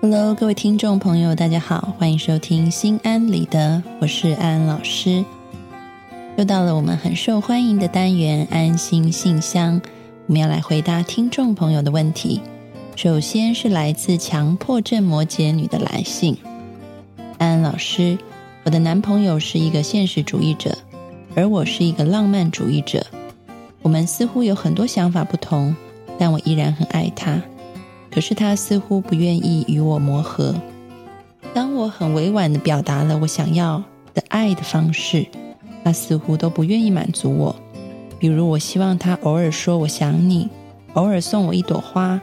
Hello，各位听众朋友，大家好，欢迎收听心安理得，我是安安老师。又到了我们很受欢迎的单元——安心信箱，我们要来回答听众朋友的问题。首先是来自强迫症摩羯女的来信：安安老师，我的男朋友是一个现实主义者，而我是一个浪漫主义者。我们似乎有很多想法不同，但我依然很爱他。可是他似乎不愿意与我磨合。当我很委婉的表达了我想要的爱的方式，他似乎都不愿意满足我。比如，我希望他偶尔说“我想你”，偶尔送我一朵花，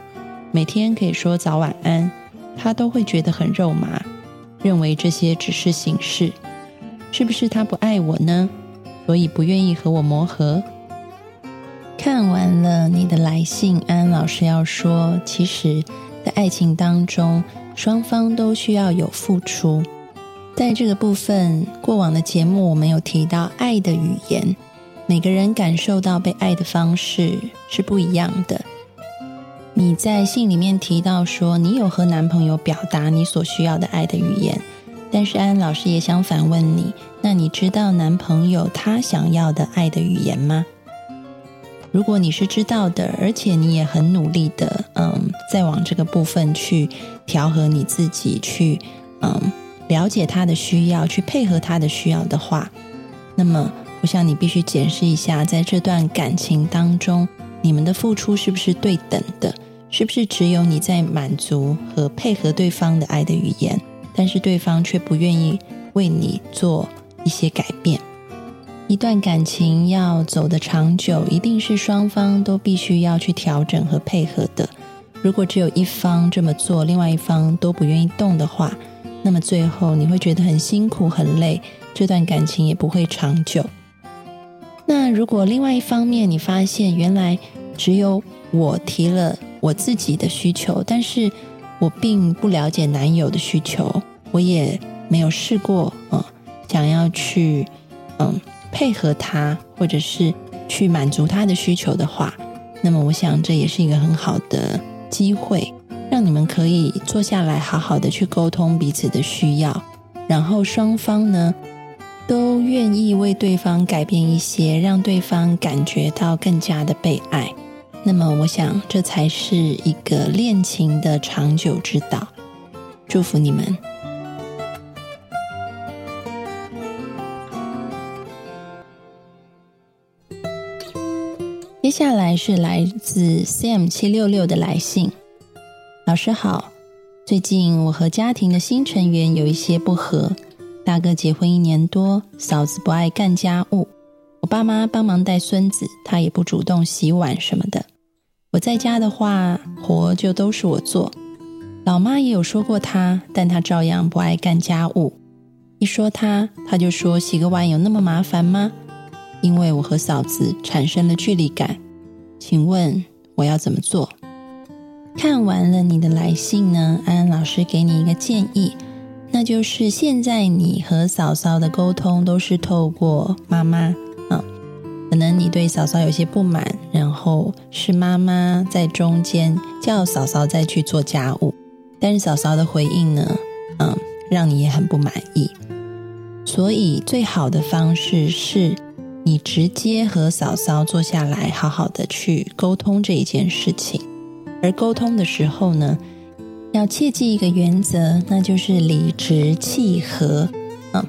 每天可以说早晚安，他都会觉得很肉麻，认为这些只是形式。是不是他不爱我呢？所以不愿意和我磨合？看完了你的来信，安安老师要说，其实，在爱情当中，双方都需要有付出。在这个部分，过往的节目我们有提到爱的语言，每个人感受到被爱的方式是不一样的。你在信里面提到说，你有和男朋友表达你所需要的爱的语言，但是安安老师也想反问你，那你知道男朋友他想要的爱的语言吗？如果你是知道的，而且你也很努力的，嗯，在往这个部分去调和你自己，去嗯了解他的需要，去配合他的需要的话，那么我想你必须检视一下，在这段感情当中，你们的付出是不是对等的？是不是只有你在满足和配合对方的爱的语言，但是对方却不愿意为你做一些改变？一段感情要走得长久，一定是双方都必须要去调整和配合的。如果只有一方这么做，另外一方都不愿意动的话，那么最后你会觉得很辛苦、很累，这段感情也不会长久。那如果另外一方面你发现原来只有我提了我自己的需求，但是我并不了解男友的需求，我也没有试过，嗯，想要去，嗯。配合他，或者是去满足他的需求的话，那么我想这也是一个很好的机会，让你们可以坐下来好好的去沟通彼此的需要，然后双方呢都愿意为对方改变一些，让对方感觉到更加的被爱。那么我想这才是一个恋情的长久之道。祝福你们。下来是来自 Sam 七六六的来信。老师好，最近我和家庭的新成员有一些不和。大哥结婚一年多，嫂子不爱干家务，我爸妈帮忙带孙子，他也不主动洗碗什么的。我在家的话，活就都是我做。老妈也有说过他，但他照样不爱干家务。一说他，他就说洗个碗有那么麻烦吗？因为我和嫂子产生了距离感，请问我要怎么做？看完了你的来信呢，安安老师给你一个建议，那就是现在你和嫂嫂的沟通都是透过妈妈啊，可能你对嫂嫂有些不满，然后是妈妈在中间叫嫂嫂再去做家务，但是嫂嫂的回应呢，嗯，让你也很不满意，所以最好的方式是。你直接和嫂嫂坐下来，好好的去沟通这一件事情。而沟通的时候呢，要切记一个原则，那就是理直气和。嗯，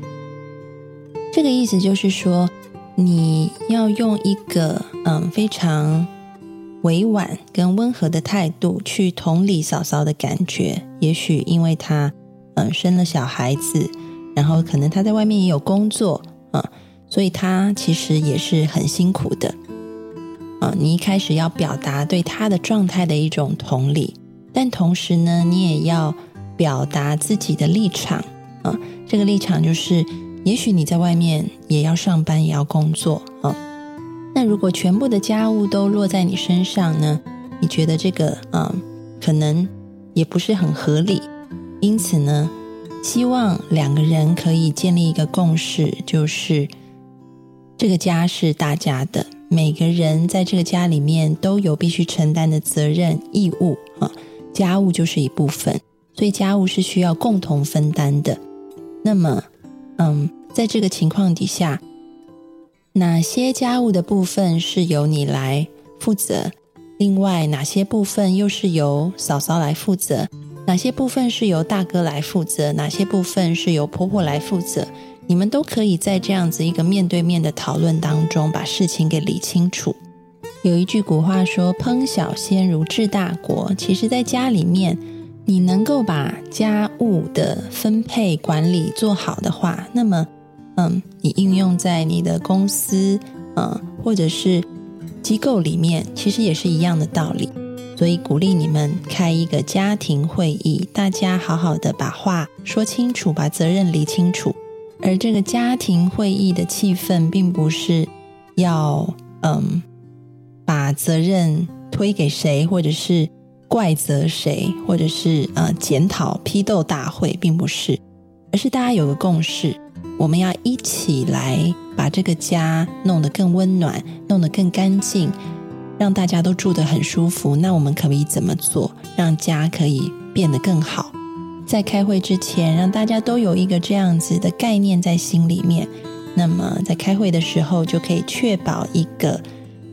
这个意思就是说，你要用一个嗯非常委婉跟温和的态度去同理嫂嫂的感觉。也许因为她嗯生了小孩子，然后可能她在外面也有工作啊。所以他其实也是很辛苦的，啊，你一开始要表达对他的状态的一种同理，但同时呢，你也要表达自己的立场，啊，这个立场就是，也许你在外面也要上班，也要工作，啊，那如果全部的家务都落在你身上呢，你觉得这个，啊，可能也不是很合理，因此呢，希望两个人可以建立一个共识，就是。这个家是大家的，每个人在这个家里面都有必须承担的责任义务啊，家务就是一部分，所以家务是需要共同分担的。那么，嗯，在这个情况底下，哪些家务的部分是由你来负责？另外，哪些部分又是由嫂嫂来负责？哪些部分是由大哥来负责？哪些部分是由婆婆来负责？你们都可以在这样子一个面对面的讨论当中，把事情给理清楚。有一句古话说：“烹小鲜如治大国。”其实，在家里面，你能够把家务的分配管理做好的话，那么，嗯，你应用在你的公司，嗯，或者是机构里面，其实也是一样的道理。所以，鼓励你们开一个家庭会议，大家好好的把话说清楚，把责任理清楚。而这个家庭会议的气氛，并不是要嗯把责任推给谁，或者是怪责谁，或者是呃检讨批斗大会，并不是，而是大家有个共识，我们要一起来把这个家弄得更温暖，弄得更干净。让大家都住得很舒服，那我们可以怎么做，让家可以变得更好？在开会之前，让大家都有一个这样子的概念在心里面，那么在开会的时候就可以确保一个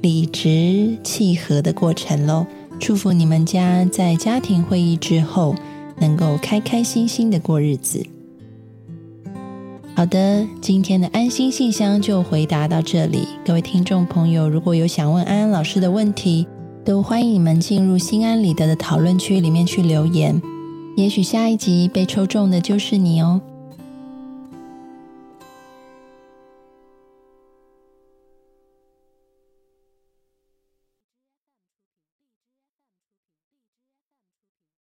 理直气和的过程喽。祝福你们家在家庭会议之后能够开开心心的过日子。好的，今天的安心信箱就回答到这里。各位听众朋友，如果有想问安安老师的问题，都欢迎你们进入心安理得的讨论区里面去留言。也许下一集被抽中的就是你哦。